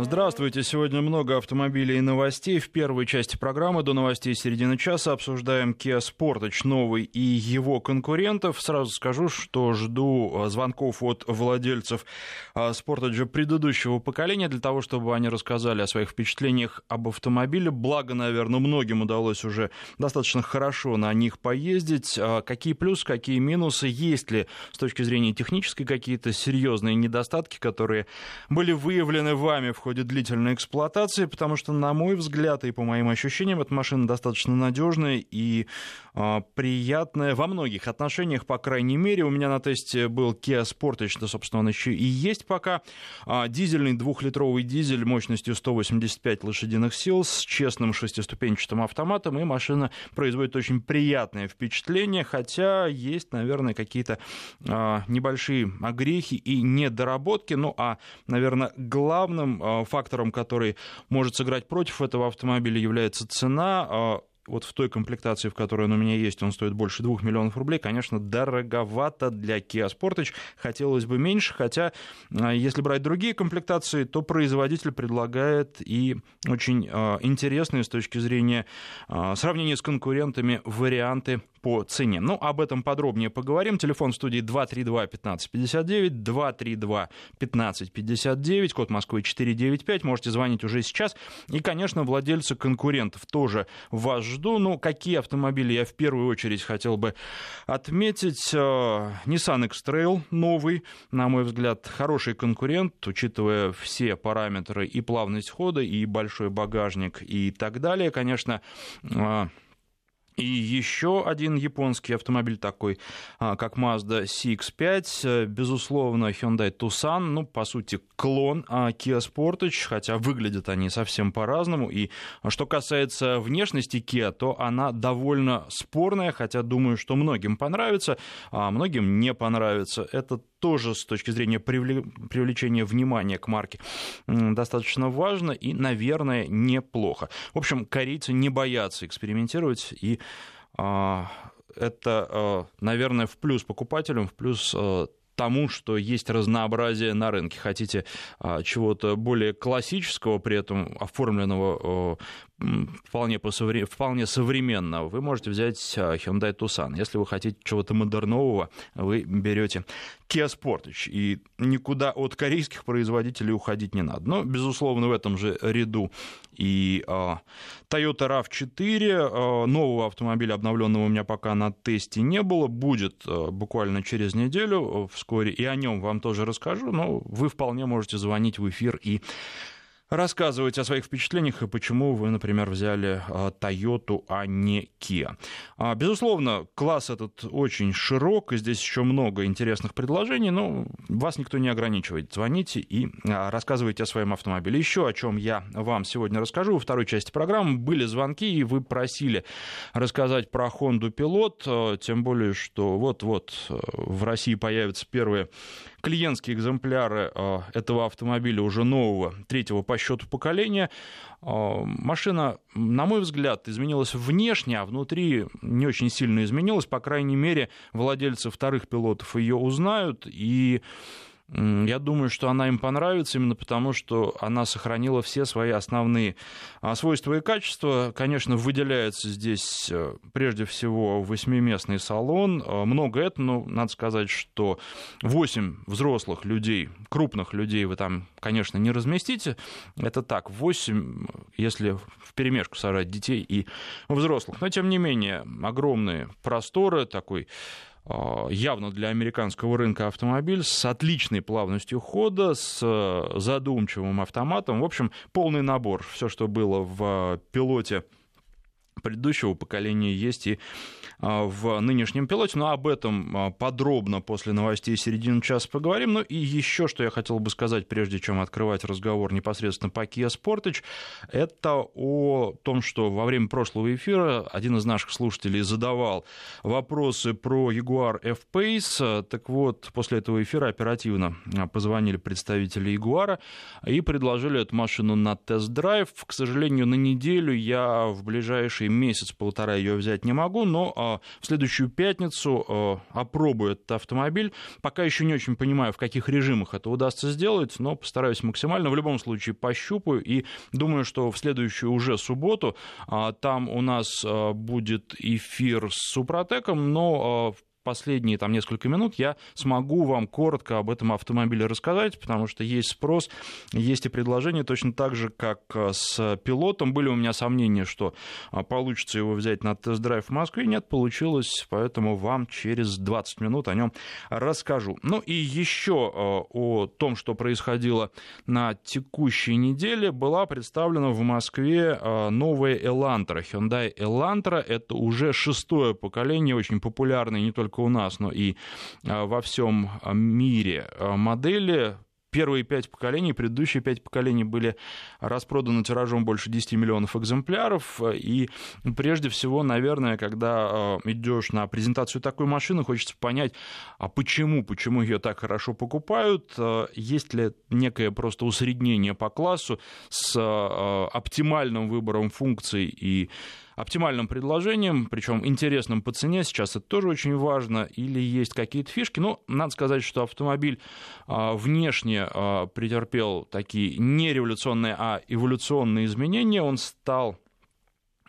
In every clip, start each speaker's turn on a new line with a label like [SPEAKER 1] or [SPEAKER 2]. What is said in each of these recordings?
[SPEAKER 1] Здравствуйте. Сегодня много автомобилей и новостей. В первой части программы до новостей середины часа обсуждаем Kia Sportage новый и его конкурентов. Сразу скажу, что жду а, звонков от владельцев а, Sportage предыдущего поколения для того, чтобы они рассказали о своих впечатлениях об автомобиле. Благо, наверное, многим удалось уже достаточно хорошо на них поездить. А, какие плюсы, какие минусы, есть ли с точки зрения технической какие-то серьезные недостатки, которые были выявлены вами в ходе длительной эксплуатации, потому что, на мой взгляд, и по моим ощущениям, эта машина достаточно надежная и э, приятная во многих отношениях, по крайней мере. У меня на тесте был Kia Sportage, да, собственно, он еще и есть пока. А, дизельный двухлитровый дизель мощностью 185 лошадиных сил с честным шестиступенчатым автоматом, и машина производит очень приятное впечатление, хотя есть, наверное, какие-то э, небольшие огрехи и недоработки. Ну, а, наверное, главным э, фактором, который может сыграть против этого автомобиля, является цена а, вот в той комплектации, в которой он у меня есть, он стоит больше 2 миллионов рублей, конечно, дороговато для Kia Sportage. Хотелось бы меньше, хотя а, если брать другие комплектации, то производитель предлагает и очень интересные с точки зрения сравнения с конкурентами варианты по цене. Ну, об этом подробнее поговорим. Телефон в студии 232-1559, 232-1559, код Москвы 495. Можете звонить уже сейчас. И, конечно, владельцы конкурентов тоже вас жду. Ну, какие автомобили я в первую очередь хотел бы отметить. Э, Nissan X-Trail новый, на мой взгляд, хороший конкурент, учитывая все параметры и плавность хода, и большой багажник, и так далее. Конечно, э, и еще один японский автомобиль такой, а, как Mazda CX-5, безусловно, Hyundai Tucson, ну, по сути, клон а, Kia Sportage, хотя выглядят они совсем по-разному. И что касается внешности Kia, то она довольно спорная, хотя думаю, что многим понравится, а многим не понравится. Это тоже с точки зрения привлечения внимания к марке достаточно важно и, наверное, неплохо. В общем, корейцы не боятся экспериментировать и а, это, а, наверное, в плюс покупателям, в плюс а, тому, что есть разнообразие на рынке. Хотите чего-то более классического, при этом оформленного вполне, посовре... вполне современно, вы можете взять Hyundai Tucson. Если вы хотите чего-то модернового, вы берете Kia Sportage. И никуда от корейских производителей уходить не надо. Но, безусловно, в этом же ряду и Toyota RAV4. Нового автомобиля обновленного у меня пока на тесте не было. Будет буквально через неделю вскоре. И о нем вам тоже расскажу. Но вы вполне можете звонить в эфир и рассказывать о своих впечатлениях и почему вы, например, взяли Toyota, а не Kia. А, безусловно, класс этот очень широк, и здесь еще много интересных предложений, но вас никто не ограничивает. Звоните и а, рассказывайте о своем автомобиле. Еще о чем я вам сегодня расскажу. Во второй части программы были звонки, и вы просили рассказать про Honda Pilot, тем более, что вот-вот в России появятся первые клиентские экземпляры э, этого автомобиля уже нового, третьего по счету поколения. Э, машина, на мой взгляд, изменилась внешне, а внутри не очень сильно изменилась. По крайней мере, владельцы вторых пилотов ее узнают и я думаю, что она им понравится именно потому, что она сохранила все свои основные а, свойства и качества. Конечно, выделяется здесь э, прежде всего восьмиместный салон. Э, много это, но надо сказать, что восемь взрослых людей, крупных людей вы там, конечно, не разместите. Это так, восемь, если в перемешку сажать детей и взрослых. Но, тем не менее, огромные просторы, такой явно для американского рынка автомобиль с отличной плавностью хода, с э, задумчивым автоматом. В общем, полный набор. Все, что было в пилоте предыдущего поколения, есть и а, в нынешнем пилоте, но об этом а, подробно после новостей середины часа поговорим. Ну и еще, что я хотел бы сказать, прежде чем открывать разговор непосредственно по Kia Sportage, это о том, что во время прошлого эфира один из наших слушателей задавал вопросы про Jaguar F-Pace. Так вот, после этого эфира оперативно а, позвонили представители Jaguar и предложили эту машину на тест-драйв. К сожалению, на неделю я в ближайшие ближайший месяц-полтора ее взять не могу, но а, в следующую пятницу а, опробую этот автомобиль. Пока еще не очень понимаю, в каких режимах это удастся сделать, но постараюсь максимально. В любом случае пощупаю и думаю, что в следующую уже субботу там у нас будет эфир с Супротеком, но последние там несколько минут я смогу вам коротко об этом автомобиле рассказать, потому что есть спрос, есть и предложение, точно так же, как э, с пилотом. Были у меня сомнения, что а, получится его взять на тест-драйв в Москве. Нет, получилось, поэтому вам через 20 минут о нем расскажу. Ну и еще э, о том, что происходило на текущей неделе, была представлена в Москве э, новая Elantra. Hyundai Elantra — это уже шестое поколение, очень популярный не только только у нас, но и а, во всем а, мире а, модели первые пять поколений, предыдущие пять поколений были распроданы тиражом больше 10 миллионов экземпляров. И прежде всего, наверное, когда идешь на презентацию такой машины, хочется понять, а почему, почему ее так хорошо покупают, есть ли некое просто усреднение по классу с оптимальным выбором функций и оптимальным предложением, причем интересным по цене, сейчас это тоже очень важно, или есть какие-то фишки. Ну, надо сказать, что автомобиль а, внешне а, претерпел такие не революционные, а эволюционные изменения. Он стал,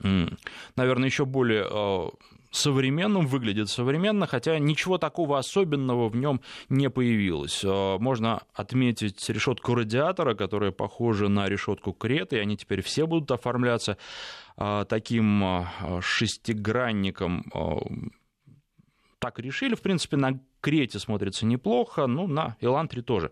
[SPEAKER 1] наверное, еще более а, современным, выглядит современно, хотя ничего такого особенного в нем не появилось. Можно отметить решетку радиатора, которая похожа на решетку Креты, и они теперь все будут оформляться а, таким а, шестигранником так решили. В принципе, на Крете смотрится неплохо, ну, на Элантре тоже.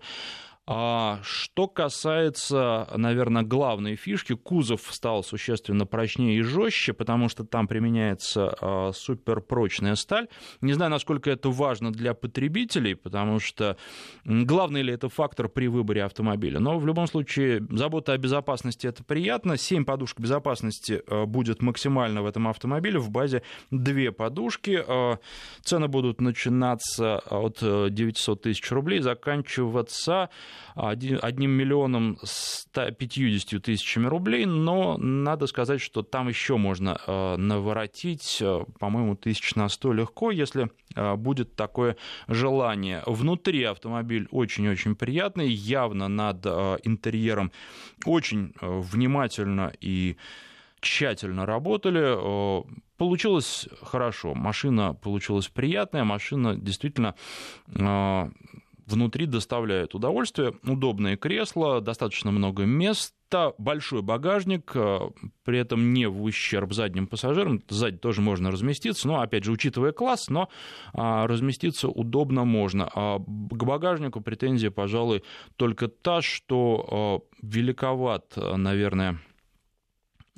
[SPEAKER 1] А что касается, наверное, главной фишки, кузов стал существенно прочнее и жестче, потому что там применяется а, суперпрочная сталь. Не знаю, насколько это важно для потребителей, потому что главный ли это фактор при выборе автомобиля. Но в любом случае забота о безопасности это приятно. Семь подушек безопасности а, будет максимально в этом автомобиле. В базе две подушки. А, цены будут начинаться от 900 тысяч рублей, заканчиваться одним миллионом 150 тысячами рублей, но надо сказать, что там еще можно э, наворотить, э, по-моему, тысяч на сто легко, если э, будет такое желание. Внутри автомобиль очень-очень приятный, явно над интерьером очень внимательно и тщательно работали. Получилось хорошо, машина получилась приятная, машина действительно внутри доставляет удовольствие. Удобное кресло, достаточно много места, большой багажник, э, при этом не в ущерб задним пассажирам. Сзади тоже можно разместиться, но, опять же, учитывая класс, но а, разместиться удобно можно. А к багажнику претензия, пожалуй, только та, что э, великоват, наверное,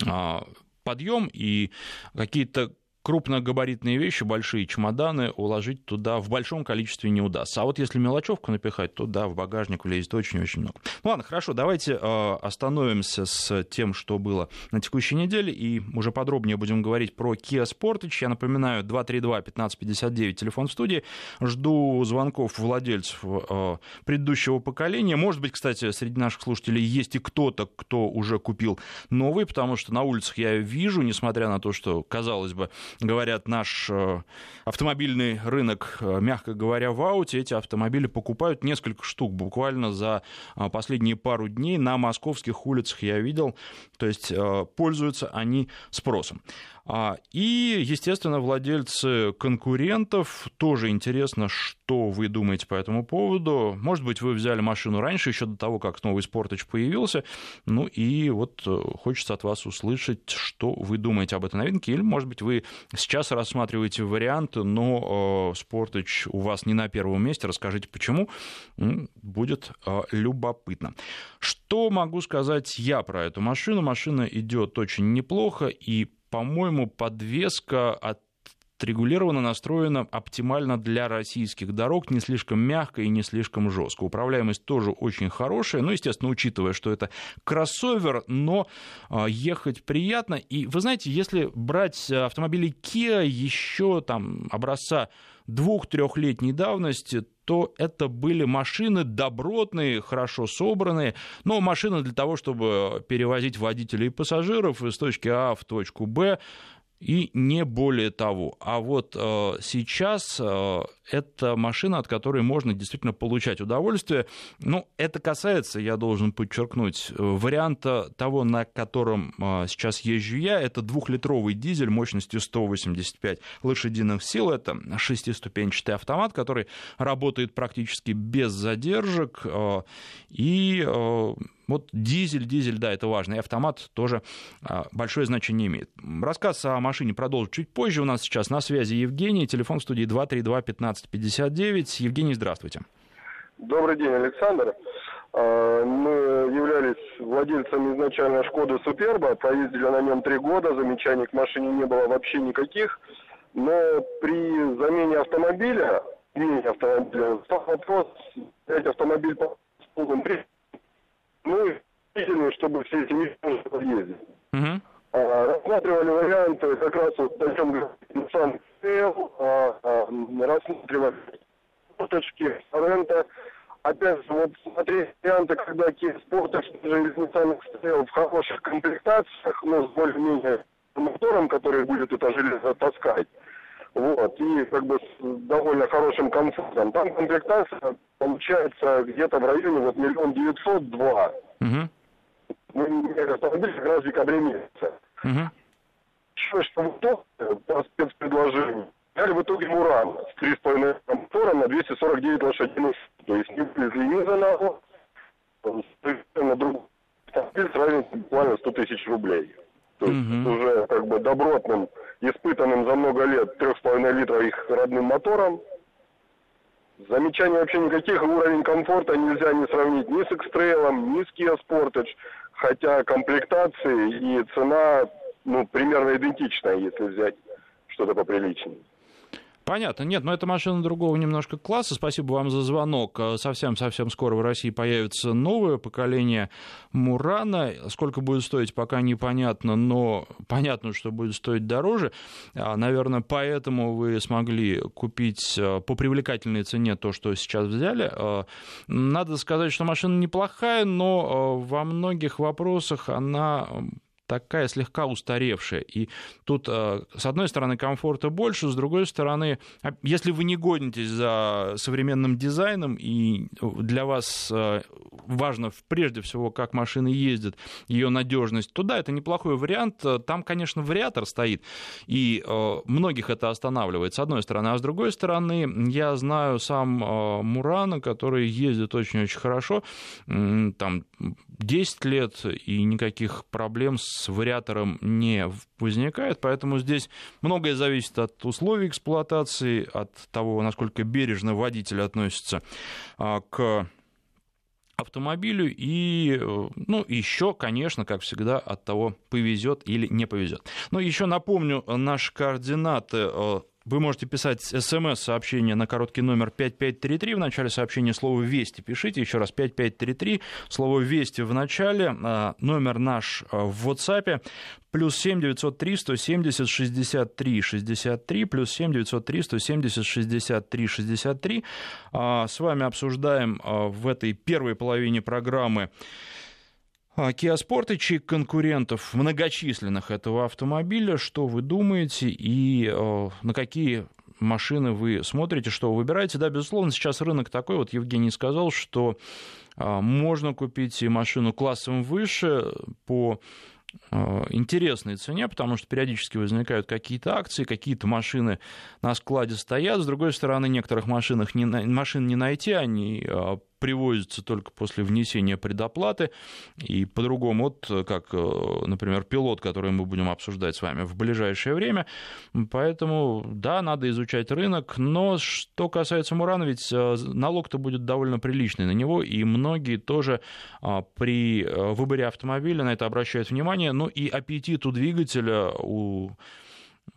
[SPEAKER 1] а, подъем и какие-то крупногабаритные вещи, большие чемоданы уложить туда в большом количестве не удастся. А вот если мелочевку напихать, то да, в багажник влезет очень-очень много. Ну ладно, хорошо, давайте э, остановимся с тем, что было на текущей неделе, и уже подробнее будем говорить про Kia Sportage. Я напоминаю, 232-1559, телефон в студии. Жду звонков владельцев э, предыдущего поколения. Может быть, кстати, среди наших слушателей есть и кто-то, кто уже купил новый, потому что на улицах я вижу, несмотря на то, что, казалось бы, говорят, наш э, автомобильный рынок, э, мягко говоря, в ауте, эти автомобили покупают несколько штук буквально за э, последние пару дней на московских улицах я видел, то есть пользуются они спросом. А, и, естественно, владельцы конкурентов, тоже интересно, что вы думаете по этому поводу. Может быть, вы взяли машину раньше, еще до того, как новый Sportage появился. Ну и вот э, хочется от вас услышать, что вы думаете об этой новинке. Или, может быть, вы сейчас рассматриваете варианты, но Sportage у вас не на первом месте. Расскажите, почему. Будет э, любопытно. Что могу сказать я про эту машину? Машина идет очень неплохо, и по-моему, подвеска от отрегулирована, настроена оптимально для российских дорог, не слишком мягко и не слишком жестко. Управляемость тоже очень хорошая, ну, естественно, учитывая, что это кроссовер, но а, ехать приятно. И вы знаете, если брать автомобили Kia еще там образца двух-трехлетней давности, то это были машины добротные, хорошо собранные, но машины для того, чтобы перевозить водителей и пассажиров из точки А в точку Б, и не более того. А вот э, сейчас э, это машина, от которой можно действительно получать удовольствие. Ну, это касается, я должен подчеркнуть, варианта того, на котором э, сейчас езжу я. Это двухлитровый дизель мощностью 185 лошадиных сил. Это шестиступенчатый автомат, который работает практически без задержек. Э, и э, вот дизель, дизель, да, это важно. И автомат тоже а, большое значение имеет. Рассказ о машине продолжу чуть позже. У нас сейчас на связи Евгений. Телефон в студии 232-1559. Евгений, здравствуйте.
[SPEAKER 2] Добрый день, Александр. А, мы являлись владельцами изначально Шкоды Суперба, поездили на нем три года, замечаний к машине не было вообще никаких. Но при замене автомобиля, замене автомобиля, стал вопрос взять автомобиль по полным ну и чтобы все эти месяцы подъезде. Угу. А, рассматривали варианты как раз вот о чем говорит Nissan X-Trail, а, а, рассматривали фоточки рента. Опять же, вот смотреть варианты, когда Kia Sportage или Nissan X-Trail в хороших комплектациях, но с более-менее мотором, который будет это железо таскать. Вот, и как бы с довольно хорошим комфортом. Там комплектация получается где-то в районе вот миллион девятьсот два. Ну, автомобиль как раз в декабре месяце. Угу. Еще что в итоге, по спецпредложению, взяли в итоге Муран с 3,5 мотором на 249 лошадиных То есть не влезли ни за ногу, на другой автомобиль сравнивается буквально 100 тысяч рублей. То есть угу. уже как бы добротным, испытанным за много лет 3,5 литра их родным мотором. Замечаний вообще никаких, уровень комфорта нельзя не сравнить ни с X-Trail, ни с Kia Sportage, хотя комплектации и цена ну, примерно идентичная, если взять что-то поприличнее.
[SPEAKER 1] Понятно. Нет, но это машина другого немножко класса. Спасибо вам за звонок. Совсем-совсем скоро в России появится новое поколение Мурана. Сколько будет стоить, пока непонятно, но понятно, что будет стоить дороже. А, наверное, поэтому вы смогли купить а, по привлекательной цене то, что сейчас взяли. А, надо сказать, что машина неплохая, но во многих вопросах она такая слегка устаревшая. И тут, э, с одной стороны, комфорта больше, с другой стороны, а, если вы не гонитесь за современным дизайном, и для вас э, важно прежде всего, как машина ездит, ее надежность, то да, это неплохой вариант. Там, конечно, вариатор стоит, и э, многих это останавливает, с одной стороны. А с другой стороны, я знаю сам Мурана, который ездит очень-очень хорошо, там 10 лет, и никаких проблем с с вариатором не возникает, поэтому здесь многое зависит от условий эксплуатации, от того, насколько бережно водитель относится а, к автомобилю и, ну, еще, конечно, как всегда, от того, повезет или не повезет. Но еще напомню наши координаты э, вы можете писать смс-сообщение на короткий номер 5533. В начале сообщения слово «Вести» пишите. Еще раз 5533. Слово «Вести» в начале. А, номер наш а, в WhatsApp. Плюс 7 903 170 63 63. Плюс 7 903 170 63 63. С вами обсуждаем а, в этой первой половине программы Kia Sportage и конкурентов многочисленных этого автомобиля. Что вы думаете и э, на какие машины вы смотрите, что вы выбираете? Да, безусловно, сейчас рынок такой. Вот Евгений сказал, что э, можно купить и машину классом выше по э, интересной цене, потому что периодически возникают какие-то акции, какие-то машины на складе стоят. С другой стороны, некоторых машинах не, машин не найти, они привозится только после внесения предоплаты, и по-другому, вот как, э, например, пилот, который мы будем обсуждать с вами в ближайшее время. Поэтому, да, надо изучать рынок, но что касается Мурана, ведь э, налог-то будет довольно приличный на него, и многие тоже а, при э, выборе автомобиля на это обращают внимание, ну и аппетит у двигателя, у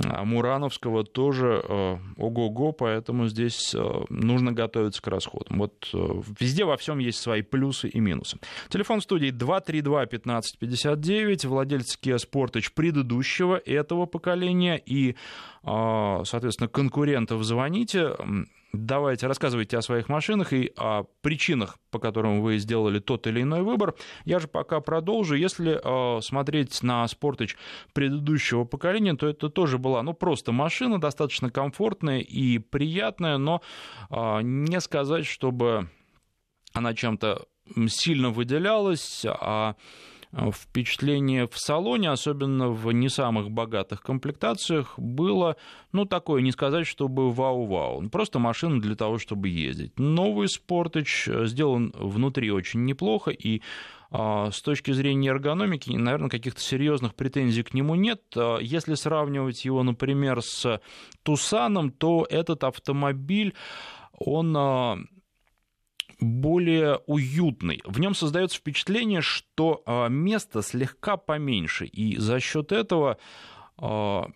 [SPEAKER 1] а Мурановского тоже э, ого-го, поэтому здесь э, нужно готовиться к расходам. Вот э, везде во всем есть свои плюсы и минусы. Телефон студии 232-1559, владелец Kia Sportage предыдущего этого поколения и, соответственно, конкурентов звоните. Давайте рассказывайте о своих машинах и о причинах, по которым вы сделали тот или иной выбор. Я же пока продолжу. Если э, смотреть на Sportage предыдущего поколения, то это тоже была, ну, просто машина, достаточно комфортная и приятная, но э, не сказать, чтобы она чем-то сильно выделялась, а впечатление в салоне, особенно в не самых богатых комплектациях, было, ну, такое, не сказать, чтобы вау-вау. Просто машина для того, чтобы ездить. Новый Sportage э, сделан внутри очень неплохо, и а, с точки зрения эргономики, наверное, каких-то серьезных претензий к нему нет. А, если сравнивать его, например, с Тусаном, то этот автомобиль, он а, более уютный. В нем создается впечатление, что а, место слегка поменьше, и за счет этого а,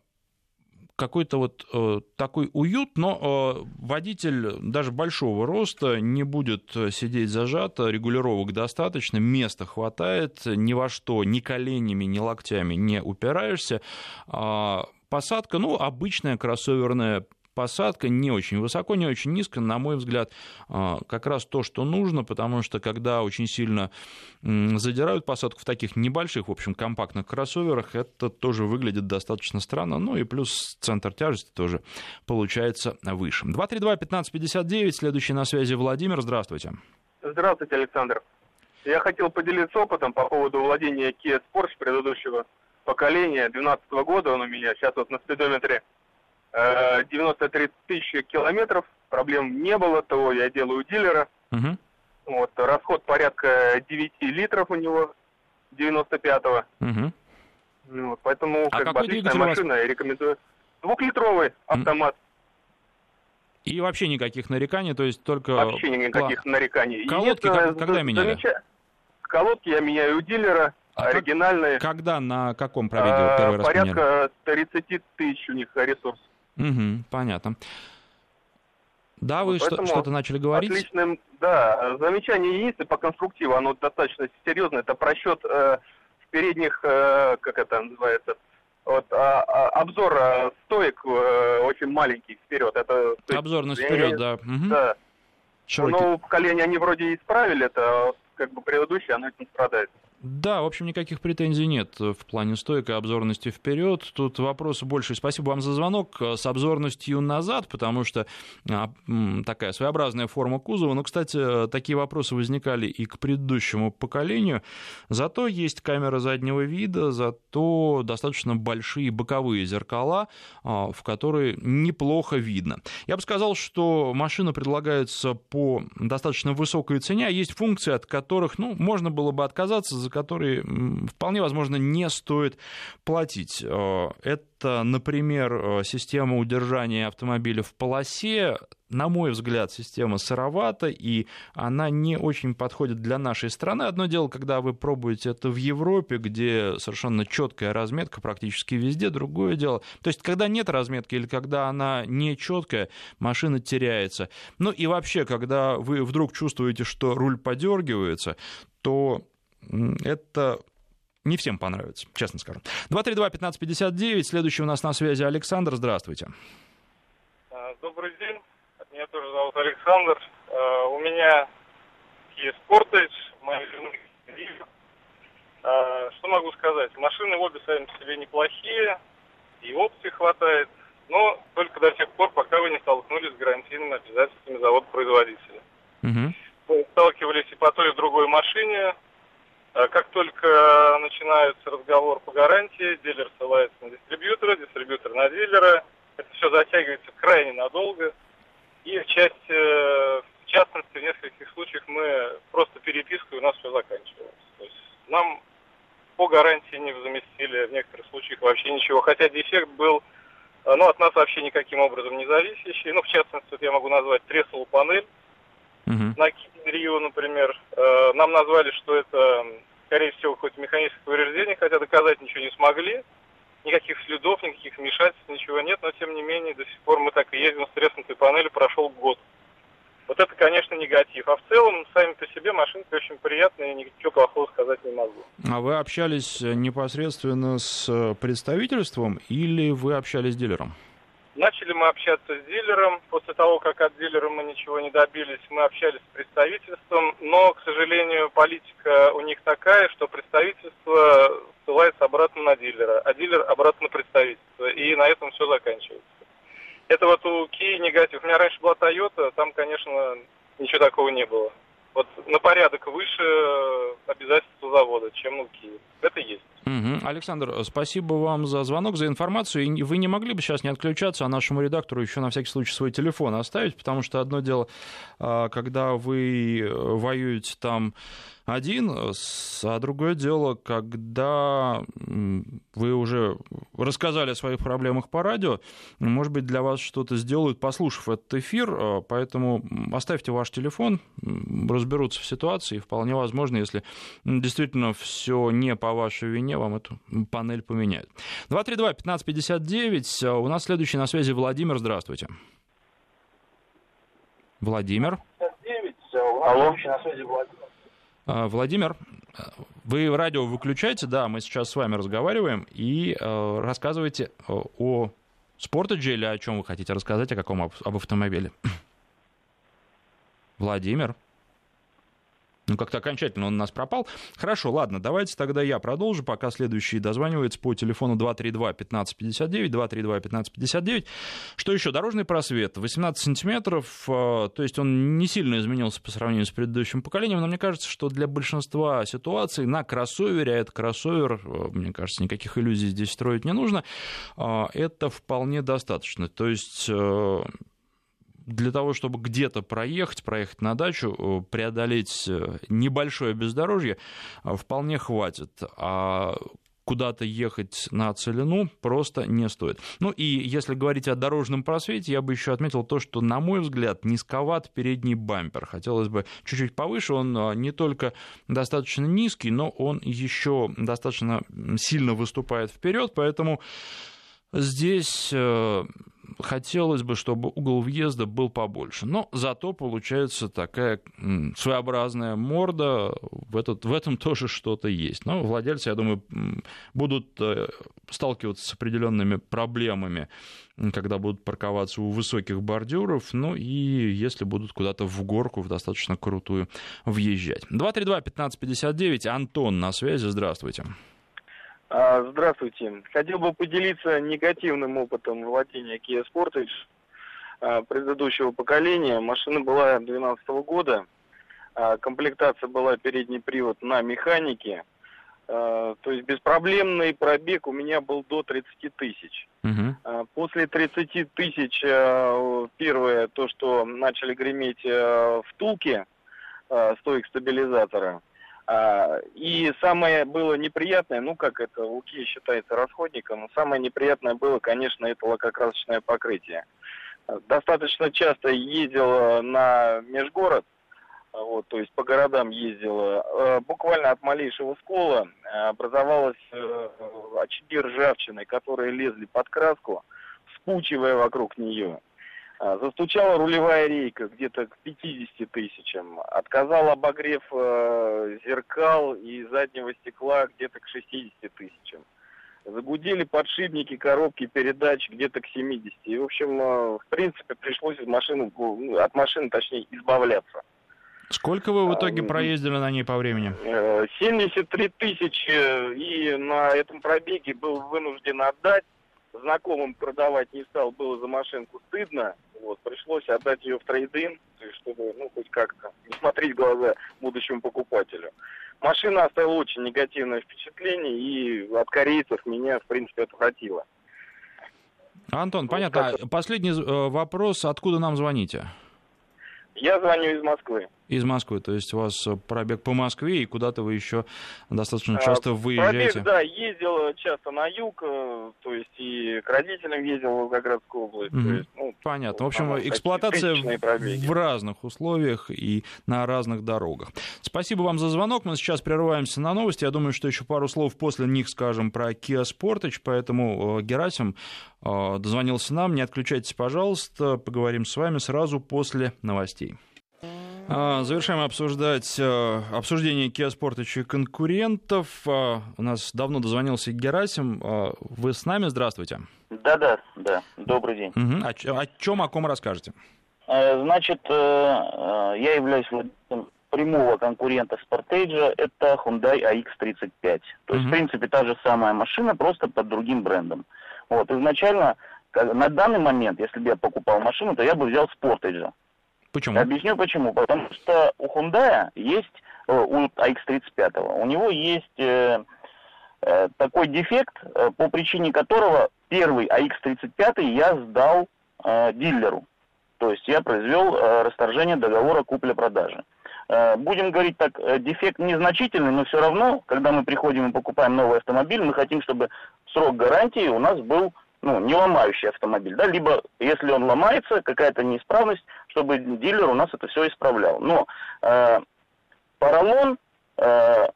[SPEAKER 1] какой-то вот э, такой уют, но э, водитель даже большого роста не будет сидеть зажато, регулировок достаточно, места хватает, ни во что, ни коленями, ни локтями не упираешься. Э, посадка, ну, обычная кроссоверная посадка не очень высоко, не очень низко, на мой взгляд, а, как раз то, что нужно, потому что когда очень сильно задирают посадку в таких небольших, в общем, компактных кроссоверах, это тоже выглядит достаточно странно, ну и плюс центр тяжести тоже получается выше. 232-1559, следующий на связи Владимир, здравствуйте.
[SPEAKER 3] Здравствуйте, Александр. Я хотел поделиться опытом по поводу владения Kia Sportage предыдущего поколения, 2012 года он у меня, сейчас вот на спидометре 93 э, тысячи километров, проблем не было, того я делаю дилера. Угу. Вот, расход порядка 9 литров у него, 95-го. Угу. Вот, поэтому а как бы отличная машина, вас... я рекомендую. Двухлитровый автомат.
[SPEAKER 1] И вообще никаких нареканий, то есть только...
[SPEAKER 3] Вообще никаких Кла... нареканий.
[SPEAKER 1] Колодки Нет, как, когда меняли? Замеч...
[SPEAKER 3] Колодки я меняю у дилера, а оригинальные.
[SPEAKER 1] Как, когда, на каком пробеге а, первый
[SPEAKER 3] раз Порядка меняли? 30 тысяч у них ресурс.
[SPEAKER 1] Угу, понятно. Да, вы что, что-то начали говорить?
[SPEAKER 3] Отличным, да, замечание единственное по конструктиву, оно достаточно серьезное, это просчет э, в передних, э, как это называется, вот, а, а, обзор а, стоек э, очень маленький вперед. Это,
[SPEAKER 1] Обзорность вперед, да. Угу.
[SPEAKER 3] Да. Широкий. Новое поколение они вроде исправили, это как бы предыдущее, оно этим страдает.
[SPEAKER 1] Да, в общем, никаких претензий нет в плане стойкой обзорности вперед. Тут вопрос больше. Спасибо вам за звонок с обзорностью назад, потому что а, такая своеобразная форма кузова. Но, кстати, такие вопросы возникали и к предыдущему поколению. Зато есть камера заднего вида, зато достаточно большие боковые зеркала, в которые неплохо видно. Я бы сказал, что машина предлагается по достаточно высокой цене, а есть функции, от которых ну, можно было бы отказаться за которые вполне возможно не стоит платить. Э, это, например, э, система удержания автомобиля в полосе, на мой взгляд, система сыровата, и она не очень подходит для нашей страны. Одно дело, когда вы пробуете это в Европе, где совершенно четкая разметка практически везде, другое дело. То есть, когда нет разметки или когда она не четкая, машина теряется. Ну и вообще, когда вы вдруг чувствуете, что руль подергивается, то это не всем понравится, честно скажу. 232-1559, следующий у нас на связи Александр, здравствуйте.
[SPEAKER 4] А, добрый день, меня тоже зовут Александр. А, у меня Kia Sportage, моя жена а, Что могу сказать? Машины обе сами по себе неплохие, и опции хватает, но только до тех пор, пока вы не столкнулись с гарантийными обязательствами завода-производителя. Угу. Мы сталкивались и по той, и в другой машине, как только начинается разговор по гарантии, дилер ссылается на дистрибьютора, дистрибьютор на дилера. Это все затягивается крайне надолго. И в части, э, в частности, в нескольких случаях мы просто переписку, и у нас все заканчивается. То есть нам по гарантии не заместили в некоторых случаях вообще ничего. Хотя дефект был э, ну, от нас вообще никаким образом не зависящий. Ну, в частности, вот я могу назвать тресловую панель, Uh-huh. На Рио, например, э, нам назвали, что это, скорее всего, какое-то механическое повреждение, хотя доказать ничего не смогли. Никаких следов, никаких вмешательств, ничего нет, но тем не менее до сих пор мы так и ездим с треснутой панелью, прошел год. Вот это, конечно, негатив. А в целом, сами по себе машинка очень приятная, ничего плохого сказать не могу.
[SPEAKER 1] А вы общались непосредственно с представительством или вы общались с дилером?
[SPEAKER 4] Начали мы общаться с дилером. После того, как от дилера мы ничего не добились, мы общались с представительством. Но, к сожалению, политика у них такая, что представительство ссылается обратно на дилера, а дилер обратно на представительство. И на этом все заканчивается. Это вот у Kia негатив. У меня раньше была Toyota, там, конечно, ничего такого не было. Вот на порядок выше обязательства завода, чем у Kia. Это есть.
[SPEAKER 1] Угу. Александр, спасибо вам за звонок, за информацию. И вы не могли бы сейчас не отключаться, а нашему редактору еще на всякий случай свой телефон оставить, потому что одно дело, а, когда вы воюете там один, а другое дело, когда вы уже рассказали о своих проблемах по радио, может быть, для вас что-то сделают, послушав этот эфир, а, поэтому оставьте ваш телефон, разберутся в ситуации, и вполне возможно, если действительно все не по вашей вине, вам эту панель поменяют. 232-1559, у нас следующий на связи Владимир, здравствуйте. Владимир.
[SPEAKER 5] Алло.
[SPEAKER 1] А, Владимир, вы радио выключаете, да, мы сейчас с вами разговариваем, и э, рассказывайте о Спортедже или о чем вы хотите рассказать, о каком об автомобиле. Владимир. Ну, как-то окончательно он у нас пропал. Хорошо, ладно, давайте тогда я продолжу, пока следующий дозванивается по телефону 232-1559, 232-1559. Что еще? Дорожный просвет 18 сантиметров, э, то есть он не сильно изменился по сравнению с предыдущим поколением, но мне кажется, что для большинства ситуаций на кроссовере, а это кроссовер, э, мне кажется, никаких иллюзий здесь строить не нужно, э, это вполне достаточно. То есть для того, чтобы где-то проехать, проехать на дачу, э, преодолеть э, небольшое бездорожье, э, вполне хватит. А куда-то ехать на целину просто не стоит. Ну и если говорить о дорожном просвете, я бы еще отметил то, что, на мой взгляд, низковат передний бампер. Хотелось бы чуть-чуть повыше, он не только достаточно низкий, но он еще достаточно сильно выступает вперед, поэтому здесь хотелось бы, чтобы угол въезда был побольше. Но зато получается такая своеобразная морда, в, этот, в этом тоже что-то есть. Но владельцы, я думаю, будут э, сталкиваться с определенными проблемами, когда будут парковаться у высоких бордюров, ну и если будут куда-то в горку, в достаточно крутую въезжать. 232-1559, Антон на связи, здравствуйте.
[SPEAKER 6] А, здравствуйте. Хотел бы поделиться негативным опытом владения Kia Sportage а, предыдущего поколения. Машина была 2012 года. А, комплектация была передний привод на механике. То есть беспроблемный пробег у меня был до 30 тысяч. Угу. После 30 тысяч первое то, что начали греметь втулки стоек стабилизатора – а, и самое было неприятное, ну как это, Луки считается расходником, но самое неприятное было, конечно, это лакокрасочное покрытие. Достаточно часто ездил на межгород, вот, то есть по городам ездил, а, буквально от малейшего скола образовалась э, очаги ржавчины, которые лезли под краску, вспучивая вокруг нее. А, застучала рулевая рейка где-то к 50 тысячам. Отказал обогрев э, зеркал и заднего стекла где-то к 60 тысячам. Загудели подшипники, коробки передач где-то к 70. И, в общем, э, в принципе, пришлось от машины, ну, от машины, точнее, избавляться.
[SPEAKER 1] Сколько вы в итоге проездили на ней по времени?
[SPEAKER 6] 73 э, тысячи, и на этом пробеге был вынужден отдать знакомым продавать не стал, было за машинку стыдно. Вот, пришлось отдать ее в трейдин, чтобы, ну, хоть как-то не смотреть в глаза будущему покупателю. Машина оставила очень негативное впечатление, и от корейцев меня, в принципе, отвратило.
[SPEAKER 1] Антон, вот понятно. Как... Последний э, вопрос. Откуда нам звоните?
[SPEAKER 6] Я звоню из Москвы.
[SPEAKER 1] Из Москвы, то есть у вас э, пробег по Москве, и куда-то вы еще достаточно а, часто выезжаете?
[SPEAKER 6] Пробег, да, ездил часто на юг, э, то есть и к родителям ездил в Волгоградскую область. Mm-hmm. То есть, ну,
[SPEAKER 1] Понятно. В общем, эксплуатация в разных условиях и на разных дорогах. Спасибо вам за звонок. Мы сейчас прерываемся на новости. Я думаю, что еще пару слов после них скажем про Kia Sportage, поэтому э, Герасим дозвонился нам. Не отключайтесь, пожалуйста. Поговорим с вами сразу после новостей. А, завершаем обсуждать э, обсуждение Kia Sportage и конкурентов. А, у нас давно дозвонился Герасим. А, вы с нами? Здравствуйте.
[SPEAKER 7] Да-да, да. Добрый день.
[SPEAKER 1] Угу. О, о чем, о ком расскажете?
[SPEAKER 7] Э, значит, э, я являюсь прямого конкурента Sportage, это Hyundai AX35. То есть, угу. в принципе, та же самая машина, просто под другим брендом. Вот, изначально, на данный момент, если бы я покупал машину, то я бы взял Sportage.
[SPEAKER 1] Почему?
[SPEAKER 7] Объясню почему. Потому что у Hyundai есть, у AX35, у него есть э, э, такой дефект, э, по причине которого первый AX35 я сдал э, дилеру. То есть я произвел э, расторжение договора купли-продажи. Э, будем говорить так, э, дефект незначительный, но все равно, когда мы приходим и покупаем новый автомобиль, мы хотим, чтобы срок гарантии у нас был ну, не ломающий автомобиль, да, либо если он ломается, какая-то неисправность, чтобы дилер у нас это все исправлял. Но э, поролон, э,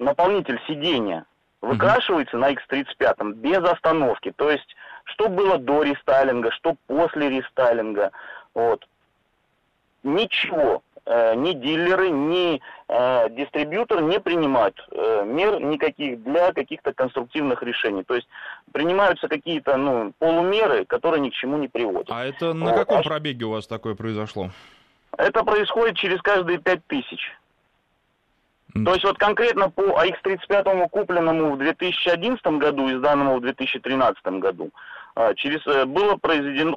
[SPEAKER 7] наполнитель сидения выкрашивается на X35 без остановки. То есть, что было до рестайлинга, что после рестайлинга. Вот. Ничего э, ни дилеры, ни э, дистрибьютор не принимают э, мер никаких для каких-то конструктивных решений. То есть принимаются какие-то ну, полумеры, которые ни к чему не приводят.
[SPEAKER 1] А это на каком а пробеге у вас такое произошло?
[SPEAKER 7] Это происходит через каждые пять тысяч. То есть вот конкретно по AX35 купленному в 2011 году и сданному в 2013 году э, через, э, было произведено,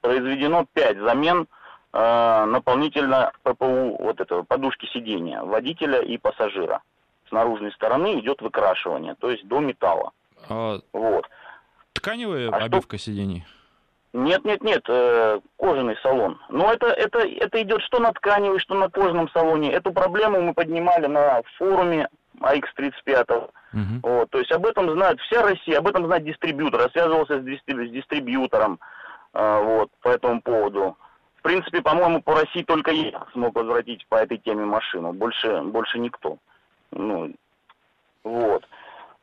[SPEAKER 7] произведено 5 замен э, наполнительно ППУ вот этого подушки сидения водителя и пассажира. С наружной стороны идет выкрашивание, то есть до металла.
[SPEAKER 1] А... Вот. Тканевая а обивка что... сидений?
[SPEAKER 7] Нет, нет, нет, э, кожаный салон. Но это, это, это идет что на тканевой, что на кожаном салоне. Эту проблему мы поднимали на форуме AX35. Угу. Вот, то есть об этом знает вся Россия, об этом знает дистрибьютор. Я связывался с, дистриб, с дистрибьютором э, вот, по этому поводу. Принципе, по-моему, по России только я смог возвратить по этой теме машину. Больше, больше никто. Ну, вот.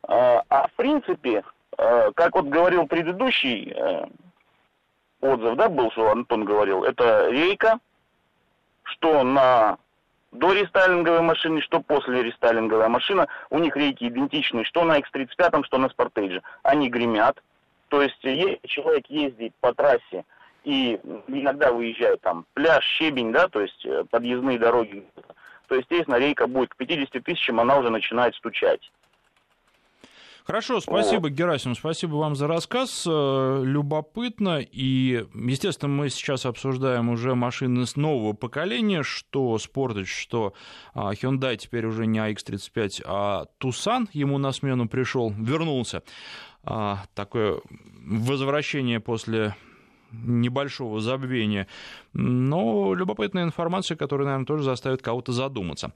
[SPEAKER 7] А, а в принципе, э, как вот говорил предыдущий э, отзыв, да, был, что Антон говорил, это рейка, что на до рестайлинговой машины, что после рестайлинговой машины. У них рейки идентичные, что на X35, что на Sportage. Они гремят. То есть, человек ездит по трассе и иногда выезжает там пляж, щебень, да, то есть э, подъездные дороги, то, естественно, рейка будет к 50 тысячам, она уже начинает стучать.
[SPEAKER 1] Хорошо, спасибо, вот. Герасим, спасибо вам за рассказ. Э, любопытно. И, естественно, мы сейчас обсуждаем уже машины с нового поколения, что Sportage, что а, Hyundai теперь уже не AX35, а Tucson ему на смену пришел, вернулся. А, такое возвращение после небольшого забвения, но любопытная информация, которая, наверное, тоже заставит кого-то задуматься.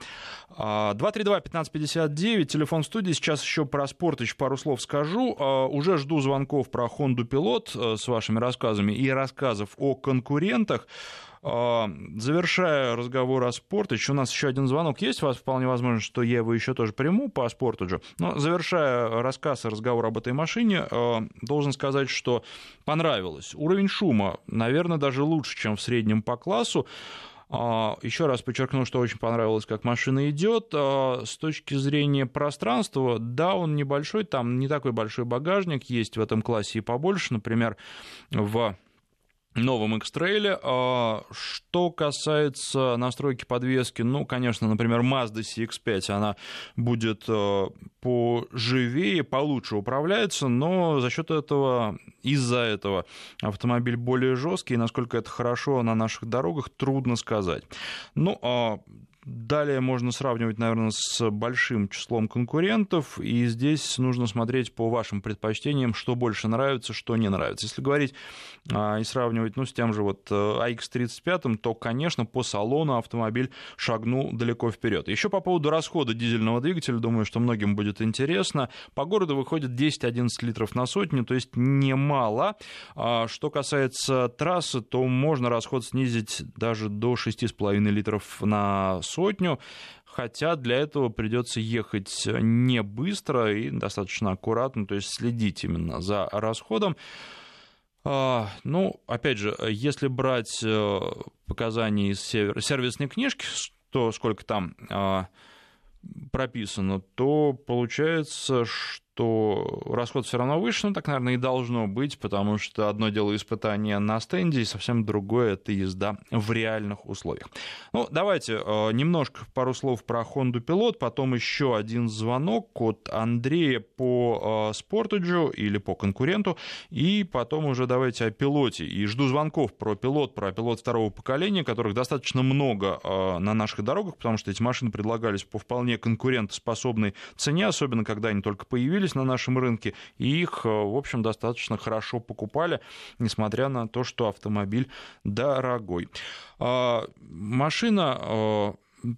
[SPEAKER 1] 232-1559, а, телефон студии, сейчас еще про Спортыч пару слов скажу. А, уже жду звонков про Honda Pilot э, с вашими рассказами и рассказов о конкурентах. А, завершая разговор о Спортыч, у нас еще один звонок есть, у вас вполне возможно, что я его еще тоже приму по Спортыджу. Но завершая рассказ и разговор об этой машине, а, должен сказать, что понравилось. Уровень шума, наверное, даже лучше, чем в среднем по классу. А, еще раз подчеркну, что очень понравилось, как машина идет. С точки зрения пространства, да, он небольшой, там не такой большой багажник, есть в этом классе и побольше. Например, в новом X-Trail. А, что касается настройки подвески, ну, конечно, например, Mazda CX-5, она будет э, поживее, получше управляется, но за счет этого, из-за этого автомобиль более жесткий, и насколько это хорошо на наших дорогах, трудно сказать. Ну, а Далее можно сравнивать, наверное, с большим числом конкурентов, и здесь нужно смотреть по вашим предпочтениям, что больше нравится, что не нравится. Если говорить а, и сравнивать ну, с тем же вот AX35, э, то, конечно, по салону автомобиль шагнул далеко вперед. Еще по поводу расхода дизельного двигателя, думаю, что многим будет интересно. По городу выходит 10-11 литров на сотню, то есть немало. А, что касается трассы, то можно расход снизить даже до 6,5 литров на сотню, хотя для этого придется ехать не быстро и достаточно аккуратно, то есть следить именно за расходом. А, ну, опять же, если брать э, показания из сервисной книжки, то сколько там а, прописано, то получается, что что расход все равно выше, ну так, наверное, и должно быть, потому что одно дело испытание на стенде, и совсем другое это езда в реальных условиях. Ну, давайте немножко пару слов про Honda Pilot, потом еще один звонок от Андрея по Sportage или по конкуренту, и потом уже давайте о пилоте. И жду звонков про пилот, про пилот второго поколения, которых достаточно много на наших дорогах, потому что эти машины предлагались по вполне конкурентоспособной цене, особенно когда они только появились на нашем рынке, и их, в общем, достаточно хорошо покупали, несмотря на то, что автомобиль дорогой. А, машина а,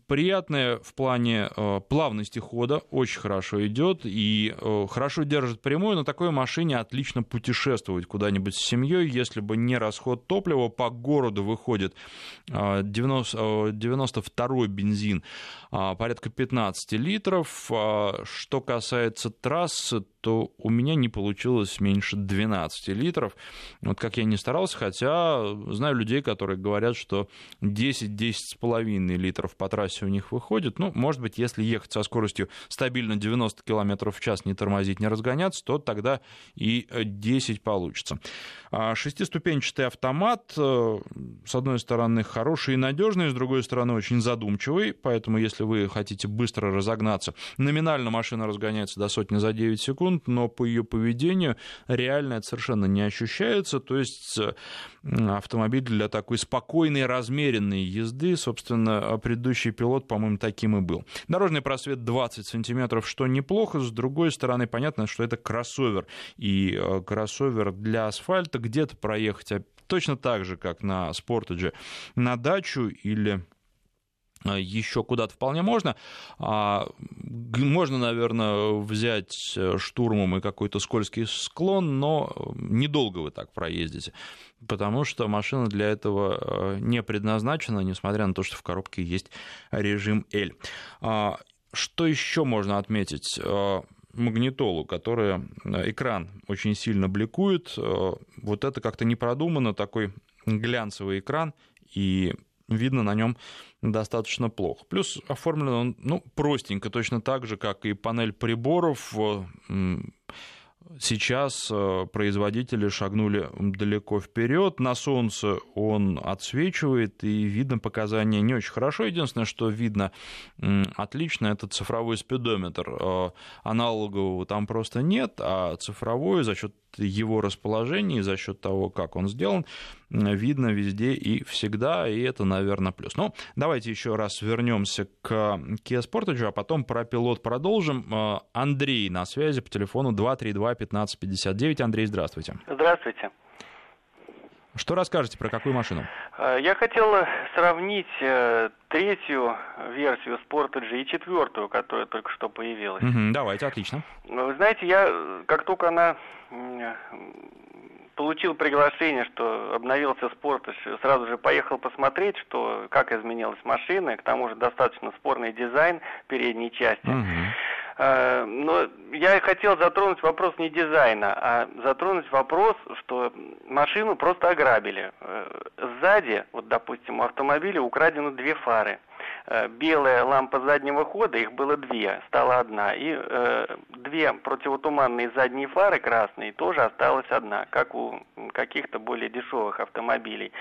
[SPEAKER 1] приятная в плане э, плавности хода, очень хорошо идет и э, хорошо держит прямую. На такой машине отлично путешествовать куда-нибудь с семьей, если бы не расход топлива. По городу выходит 90, э, 92 бензин порядка 15 литров. Что касается трассы, то у меня не получилось меньше 12 литров. Вот как я не старался, хотя знаю людей, которые говорят, что 10-10,5 литров по трассе у них выходит. Ну, может быть, если ехать со скоростью стабильно 90 км в час, не тормозить, не разгоняться, то тогда и 10 получится. А шестиступенчатый автомат, э, с одной стороны, хороший и надежный, с другой стороны, очень задумчивый, поэтому если вы хотите быстро разогнаться, номинально машина разгоняется до сотни за 9 секунд, но по ее поведению реально это совершенно не ощущается, то есть э, автомобиль для такой спокойной, размеренной езды, собственно, предыдущий пилот, по-моему, таким и был. Дорожный просвет 20 сантиметров, что неплохо, с другой стороны, понятно, что это кроссовер, и э, кроссовер для асфальта где-то проехать, а точно так же, как на Sportage, на дачу или еще куда-то вполне можно. А, можно, наверное, взять э, штурмом и какой-то скользкий склон, но недолго вы так проездите, потому что машина для этого э, не предназначена, несмотря на то, что в коробке есть режим L. А, что еще можно отметить? магнитолу, которая э, экран очень сильно бликует. Э, вот это как-то не продумано, такой глянцевый экран, и видно на нем достаточно плохо. Плюс оформлен он ну, простенько, точно так же, как и панель приборов. Сейчас э, производители шагнули далеко вперед. На солнце он отсвечивает, и видно показания не очень хорошо. Единственное, что видно отлично, это цифровой спидометр. Э, аналогового там просто нет, а цифровой за счет его расположения и за счет того, как он сделан, видно везде и всегда, и это, наверное, плюс. Ну, давайте еще раз вернемся к Kia Sportage, а потом про пилот продолжим. Э, Андрей на связи по телефону 232-1559. Андрей, здравствуйте.
[SPEAKER 8] Здравствуйте.
[SPEAKER 1] Что расскажете про какую машину?
[SPEAKER 8] Э, я хотел сравнить э, третью версию Sportage и четвертую, которая только что появилась.
[SPEAKER 1] Угу, давайте, отлично.
[SPEAKER 8] Вы знаете, я как только она получил приглашение, что обновился спорт, сразу же поехал посмотреть, что как изменилась машина, к тому же достаточно спорный дизайн передней части. Uh-huh. Но я хотел затронуть вопрос не дизайна, а затронуть вопрос, что машину просто ограбили. Э, сзади, вот допустим, у автомобиля украдены две фары. Э, белая лампа заднего хода, их было две, стала одна. И э, две противотуманные задние фары красные, тоже осталась одна, как у каких-то более дешевых автомобилей.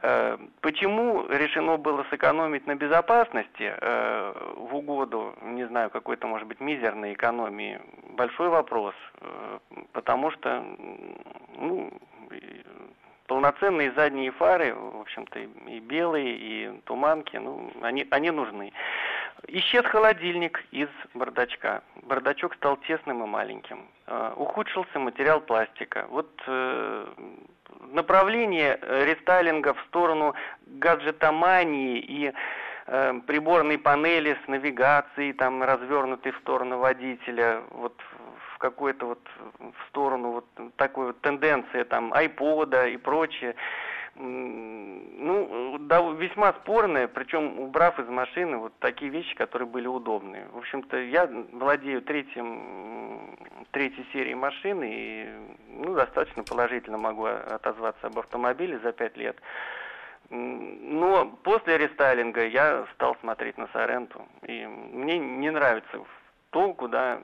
[SPEAKER 8] Э, почему решено было сэкономить на безопасности э, в угоду, не знаю, какой-то, может быть, мизерной экономии? Большой вопрос. Потому что, ну, полноценные задние фары, в общем-то, и белые, и туманки, ну, они, они нужны. Исчез холодильник из бардачка. Бардачок стал тесным и маленьким. Э, ухудшился материал пластика. Вот э, направление рестайлинга в сторону гаджетомании и э, приборной панели с навигацией, там развернутой в сторону водителя, вот в какую-то вот в сторону вот такой вот тенденции там айпода и прочее. Ну, да, весьма спорная, причем убрав из машины вот такие вещи, которые были удобные. В общем-то, я владею третьим, третьей серией машины и ну, достаточно положительно могу отозваться об автомобиле за пять лет. Но после рестайлинга я стал смотреть на Соренту, и мне не нравится толку, да,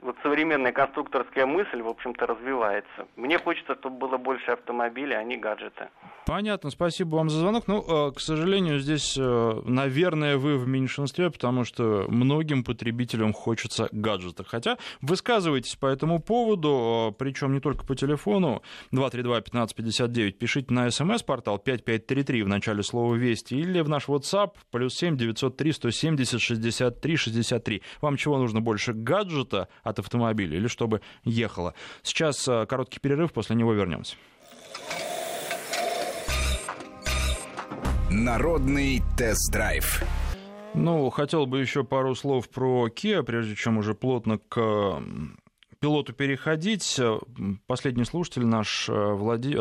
[SPEAKER 8] вот современная конструкторская мысль, в общем-то, развивается. Мне хочется, чтобы было больше автомобилей, а не гаджеты.
[SPEAKER 1] Понятно, спасибо вам за звонок. Ну, э, к сожалению, здесь, э, наверное, вы в меньшинстве, потому что многим потребителям хочется гаджета. Хотя высказывайтесь по этому поводу, э, причем не только по телефону 232-1559, пишите на смс-портал 5533 в начале слова «Вести» или в наш WhatsApp плюс 7 903 170 63 63. Вам чего нужно больше, гаджета от автомобиля или чтобы ехало? Сейчас короткий перерыв, после него вернемся.
[SPEAKER 9] Народный тест-драйв.
[SPEAKER 1] Ну, хотел бы еще пару слов про Kia, прежде чем уже плотно к пилоту переходить. Последний слушатель наш Влади...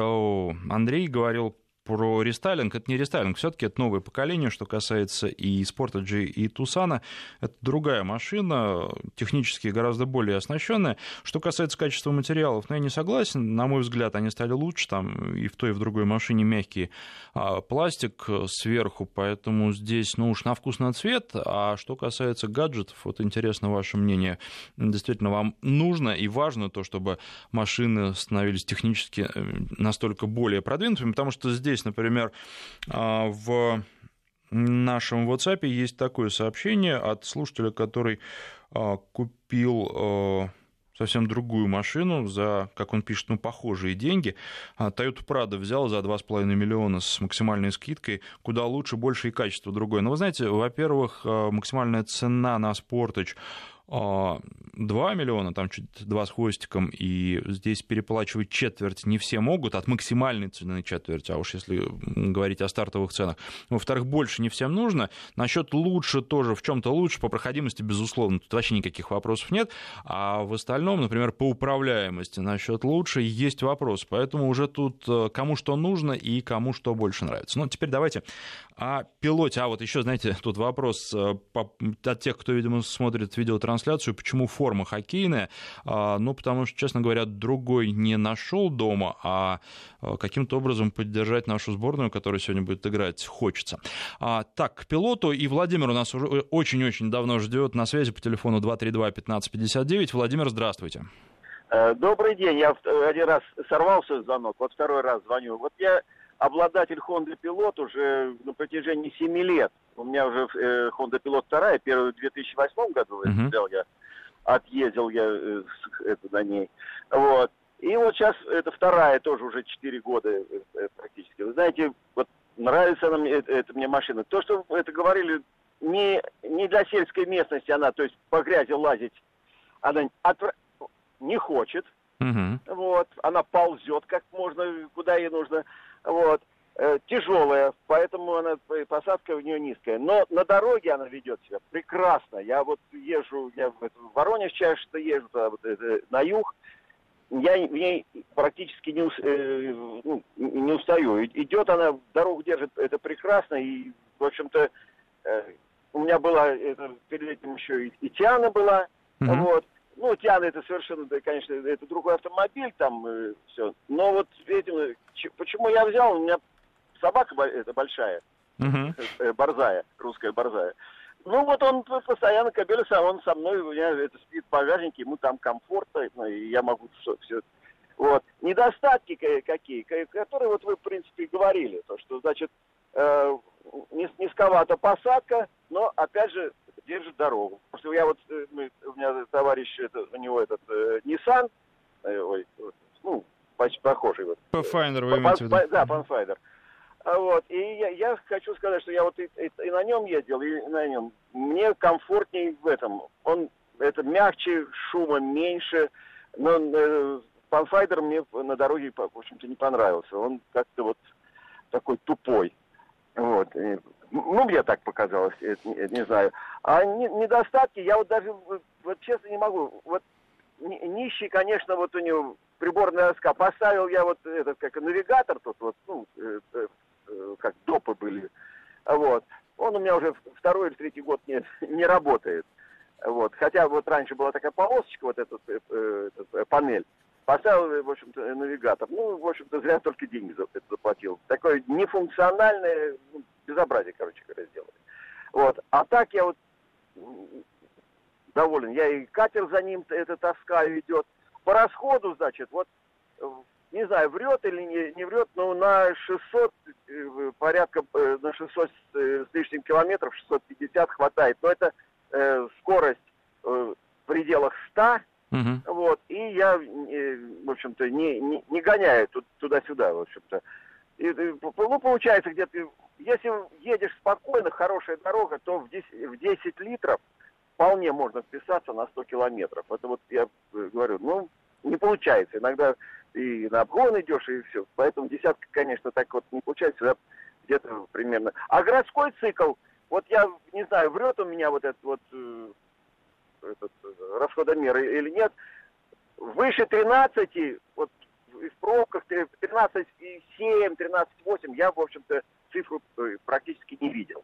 [SPEAKER 1] Андрей говорил про рестайлинг. Это не рестайлинг, все-таки это новое поколение, что касается и Sportage, и Тусана. Это другая машина, технически гораздо более оснащенная. Что касается качества материалов, ну, я не согласен. На мой взгляд, они стали лучше. Там и в той, и в другой машине мягкий а, пластик сверху, поэтому здесь, ну уж на вкус, на цвет. А что касается гаджетов, вот интересно ваше мнение. Действительно, вам нужно и важно то, чтобы машины становились технически э, настолько более продвинутыми, потому что здесь здесь, например, а, в нашем WhatsApp есть такое сообщение от слушателя, который а, купил а, совсем другую машину за, как он пишет, ну, похожие деньги. Toyota Prado взял за 2,5 миллиона с максимальной скидкой, куда лучше, больше и качество другое. Но вы знаете, во-первых, максимальная цена на Sportage 2 а, миллиона, там чуть два с хвостиком, и здесь переплачивать четверть не все могут, от максимальной цены четверть, а уж если говорить о стартовых ценах. Во-вторых, больше не всем нужно. Насчет лучше тоже, в чем-то лучше, по проходимости, безусловно, тут вообще никаких вопросов нет. А в остальном, например, по управляемости насчет лучше есть вопрос. Поэтому уже тут э, кому что нужно и кому что больше нравится. Ну, теперь давайте о пилоте. А вот еще, знаете, тут вопрос э, от тех, кто, видимо, смотрит видеотрансляцию трансляцию. Почему форма хоккейная? А, ну, потому что, честно говоря, другой не нашел дома, а, а каким-то образом поддержать нашу сборную, которая сегодня будет играть, хочется. А, так, к пилоту. И Владимир у нас уже очень-очень давно ждет на связи по телефону 232-1559. Владимир, здравствуйте.
[SPEAKER 5] Э, добрый день. Я один раз сорвался звонок, вот второй раз звоню. Вот я обладатель Honda Pilot уже на протяжении 7 лет. У меня уже э, Honda Pilot вторая, первую в 2008 году uh-huh. взял я, отъездил я э, это, на ней. Вот. И вот сейчас это вторая тоже уже 4 года э, практически. Вы знаете, вот нравится она мне, это, это мне машина. То, что это говорили, не, не для сельской местности она, то есть по грязи лазить, она отвра... не хочет. Угу. Вот, она ползет как можно, куда ей нужно. Вот. Э, тяжелая, поэтому она, э, посадка в нее низкая. Но на дороге она ведет себя прекрасно. Я вот езжу, я в, Воронеж часто езжу, туда, вот, э, на юг, я в ней практически не, э, ну, не устаю. Идет она, дорогу держит, это прекрасно. И, в общем-то, э, у меня была, это, перед этим еще и, и Тиана была. Mm-hmm. Вот. Ну, Тиана это совершенно, да, конечно, это другой автомобиль, там э, все. Но вот этим, ч, почему я взял, у меня собака это большая, э, борзая, русская борзая. Ну вот он постоянно кобеля, он со мной, у меня это спит в багажнике, ему там комфортно, ну, и я могу все, все. Вот. Недостатки какие, которые вот вы, в принципе, говорили, то, что, значит, э, низковата посадка, но, опять же, держит дорогу. Потому что я вот, э, мы, у меня товарищ, это, у него этот э, Nissan, э, ой, ну, почти похожий вот.
[SPEAKER 1] Pathfinder вы имеете в виду?
[SPEAKER 5] Да, Pathfinder. А вот, и я, я хочу сказать, что я вот и, и, и на нем ездил, и на нем. Мне комфортнее в этом. Он, это мягче, шума меньше, но э, Pathfinder мне на дороге, в общем-то, не понравился. Он как-то вот такой тупой. Вот. И ну, мне так показалось, не, не знаю. А недостатки, я вот даже, вот честно не могу. Вот нищий, конечно, вот у него приборная доска. Поставил я вот этот, как навигатор тут, вот, ну, э, э, э, как допы были. Вот. Он у меня уже второй или третий год не, не работает. Вот. Хотя вот раньше была такая полосочка, вот этот, э, этот панель. Поставил, в общем-то, навигатор. Ну, в общем-то, зря только деньги за это заплатил. Такое нефункциональное, ну, безобразие, короче говоря, сделали. Вот. А так я вот доволен. Я и катер за ним это таскаю идет. По расходу, значит, вот не знаю, врет или не, не врет, но на 600, э, порядка, э, на 600 э, с лишним километров, 650 хватает. Но это э, скорость э, в пределах 100, угу. вот, и я, э, в общем-то, не, не, не гоняю тут, туда-сюда, в общем-то. И, ну, получается, где-то, если едешь спокойно, хорошая дорога, то в 10, в 10 литров вполне можно вписаться на 100 километров. Это вот я говорю, ну, не получается. Иногда и на обгон идешь, и все. Поэтому десятка, конечно, так вот не получается, да, где-то примерно. А городской цикл, вот я не знаю, врет у меня вот этот вот э, этот э, расходомер или нет, выше 13, вот в пробках 13,7, 13,8 я, в общем-то, цифру э, практически не видел.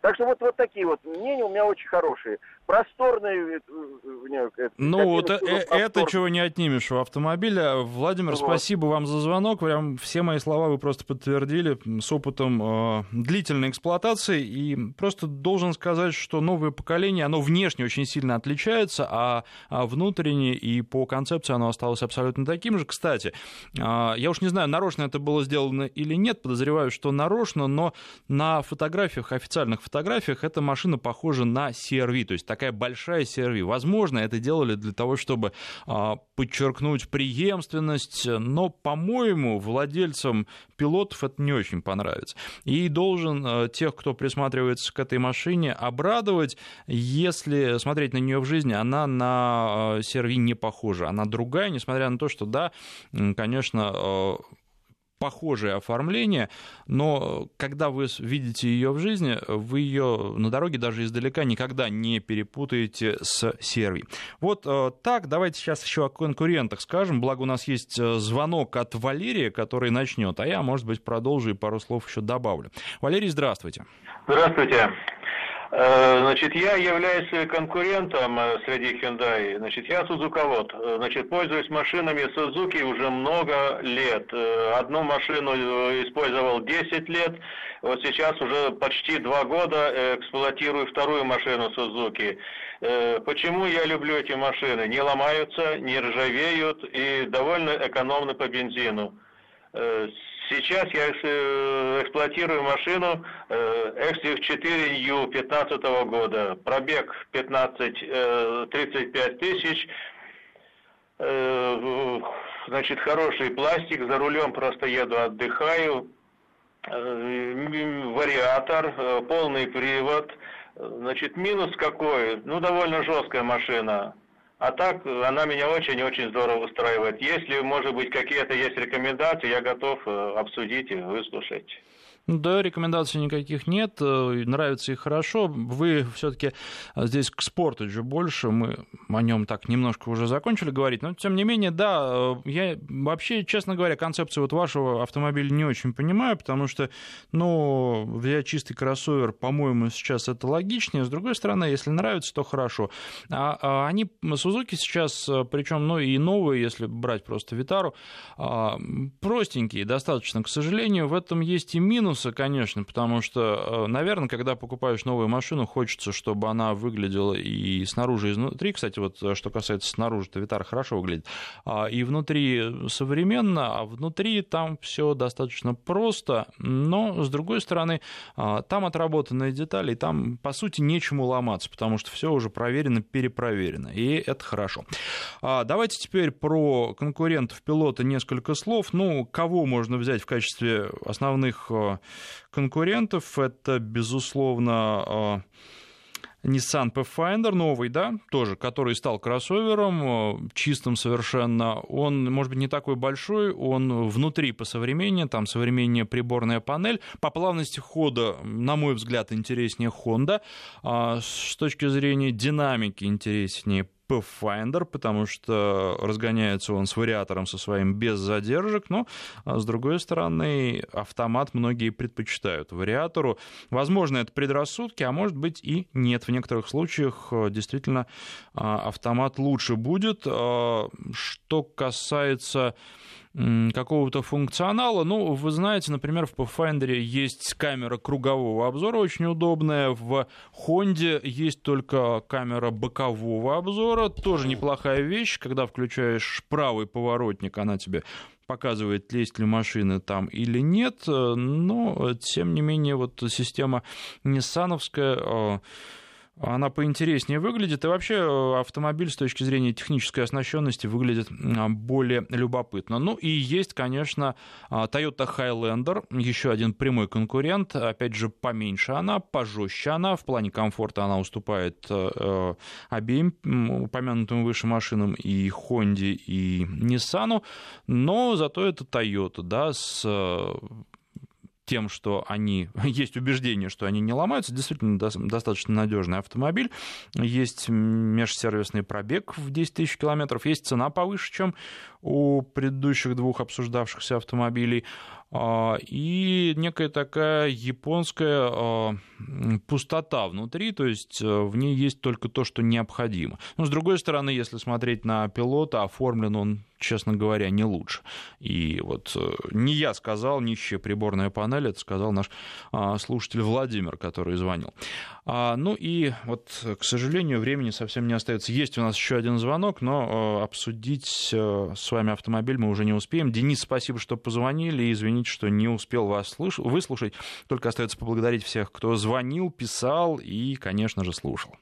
[SPEAKER 5] Так что вот, вот такие вот мнения у меня очень хорошие. Просторные...
[SPEAKER 1] Э, э, ну, вот э, это чего не отнимешь у автомобиля. Владимир, вот. спасибо вам за звонок. Прям все мои слова вы просто подтвердили с опытом э, длительной эксплуатации. И просто должен сказать, что новое поколение, оно внешне очень сильно отличается, а, а внутренне и по концепции оно осталось абсолютно таким же. Кстати, э, я уж не знаю, нарочно это было сделано или нет, подозреваю, что нарочно, но на фотографиях официальных фотографиях эта машина похожа на CRV, то есть такая большая CRV. Возможно, это делали для того, чтобы а, подчеркнуть преемственность, но, по-моему, владельцам пилотов это не очень понравится. И должен а, тех, кто присматривается к этой машине, обрадовать, если смотреть на нее в жизни, она на CRV не похожа, она другая, несмотря на то, что, да, конечно, а, похожее оформление, но когда вы видите ее в жизни, вы ее на дороге даже издалека никогда не перепутаете с сервей. Вот э, так, давайте сейчас еще о конкурентах скажем, благо у нас есть э, звонок от Валерия, который начнет, а я, может быть, продолжу и пару слов еще добавлю. Валерий, здравствуйте.
[SPEAKER 10] Здравствуйте. Э, значит, я являюсь конкурентом э, среди Hyundai. Значит, я сузуковод. Э, значит, пользуюсь машинами Suzuki уже много лет. Одну машину использовал 10 лет. Вот сейчас уже почти два года эксплуатирую вторую машину Suzuki. Почему я люблю эти машины? Не ломаются, не ржавеют и довольно экономны по бензину. Сейчас я э, эксплуатирую машину Exif 4U 15 года. Пробег 15, 35 э, тысяч. Э, значит, хороший пластик, за рулем просто еду, отдыхаю. Вариатор, полный привод. Значит, минус какой? Ну, довольно жесткая машина. А так, она меня очень-очень здорово устраивает. Если, может быть, какие-то есть рекомендации, я готов э, обсудить и выслушать.
[SPEAKER 1] Да, рекомендаций никаких нет, э, нравится и хорошо. Вы все-таки э, здесь к спорту же больше, мы о нем так немножко уже закончили говорить, но тем не менее, да, э, я вообще, честно говоря, концепцию вот вашего автомобиля не очень понимаю, потому что, ну, взять чистый кроссовер, по-моему, сейчас это логичнее. С другой стороны, если нравится, то хорошо. А, а они, Сузуки сейчас, причем, ну, и новые, если брать просто Витару, а, простенькие достаточно, к сожалению, в этом есть и минус, минусы, конечно, потому что, э, наверное, когда покупаешь новую машину, хочется, чтобы она выглядела и снаружи, и изнутри. Кстати, вот э, что касается снаружи, то Витар хорошо выглядит. А, и внутри современно, а внутри там все достаточно просто, но, с другой стороны, а, там отработанные детали, и там, по сути, нечему ломаться, потому что все уже проверено, перепроверено, и это хорошо. А, давайте теперь про конкурентов пилота несколько слов. Ну, кого можно взять в качестве основных э, конкурентов. Это, безусловно, а, Nissan Pathfinder новый, да, тоже, который стал кроссовером, а, чистым совершенно. Он, может быть, не такой большой, он внутри по современнее, там современнее приборная панель. По плавности хода, на мой взгляд, интереснее Honda. А с точки зрения динамики интереснее Pathfinder, потому что разгоняется он с вариатором со своим без задержек, но, а с другой стороны, автомат многие предпочитают вариатору. Возможно, это предрассудки, а может быть и нет. В некоторых случаях э, действительно а, автомат лучше будет. А, что касается какого-то функционала. Ну, вы знаете, например, в Pathfinder есть камера кругового обзора, очень удобная. В Honda есть только камера бокового обзора, тоже неплохая вещь. Когда включаешь правый поворотник, она тебе показывает, есть ли машины там или нет, но, тем не менее, вот система ниссановская она поинтереснее выглядит, и вообще э, автомобиль с точки зрения технической оснащенности выглядит более любопытно. Ну и есть, конечно, а, Toyota Highlander, еще один прямой конкурент, опять же, поменьше она, пожестче она, в плане комфорта она уступает э, э, обеим упомянутым выше машинам и Honda, и Nissan, но зато это Toyota, да, с тем, что они, есть убеждение, что они не ломаются, действительно достаточно надежный автомобиль, есть межсервисный пробег в 10 тысяч километров, есть цена повыше, чем у предыдущих двух обсуждавшихся автомобилей, и некая такая японская а, пустота внутри, то есть э, в ней есть только то, что необходимо. Но с другой стороны, если смотреть на пилота, оформлен он честно говоря, не лучше. И вот э, не я сказал, нищая приборная панель, это сказал наш а, слушатель Владимир, который звонил. А, ну и вот, к сожалению, времени совсем не остается. Есть у нас еще один звонок, но э, обсудить э, с вами автомобиль мы уже не успеем. Денис, спасибо, что позвонили. Извините, что не успел вас выслушать. Только остается поблагодарить всех, кто звонил, писал и, конечно же, слушал.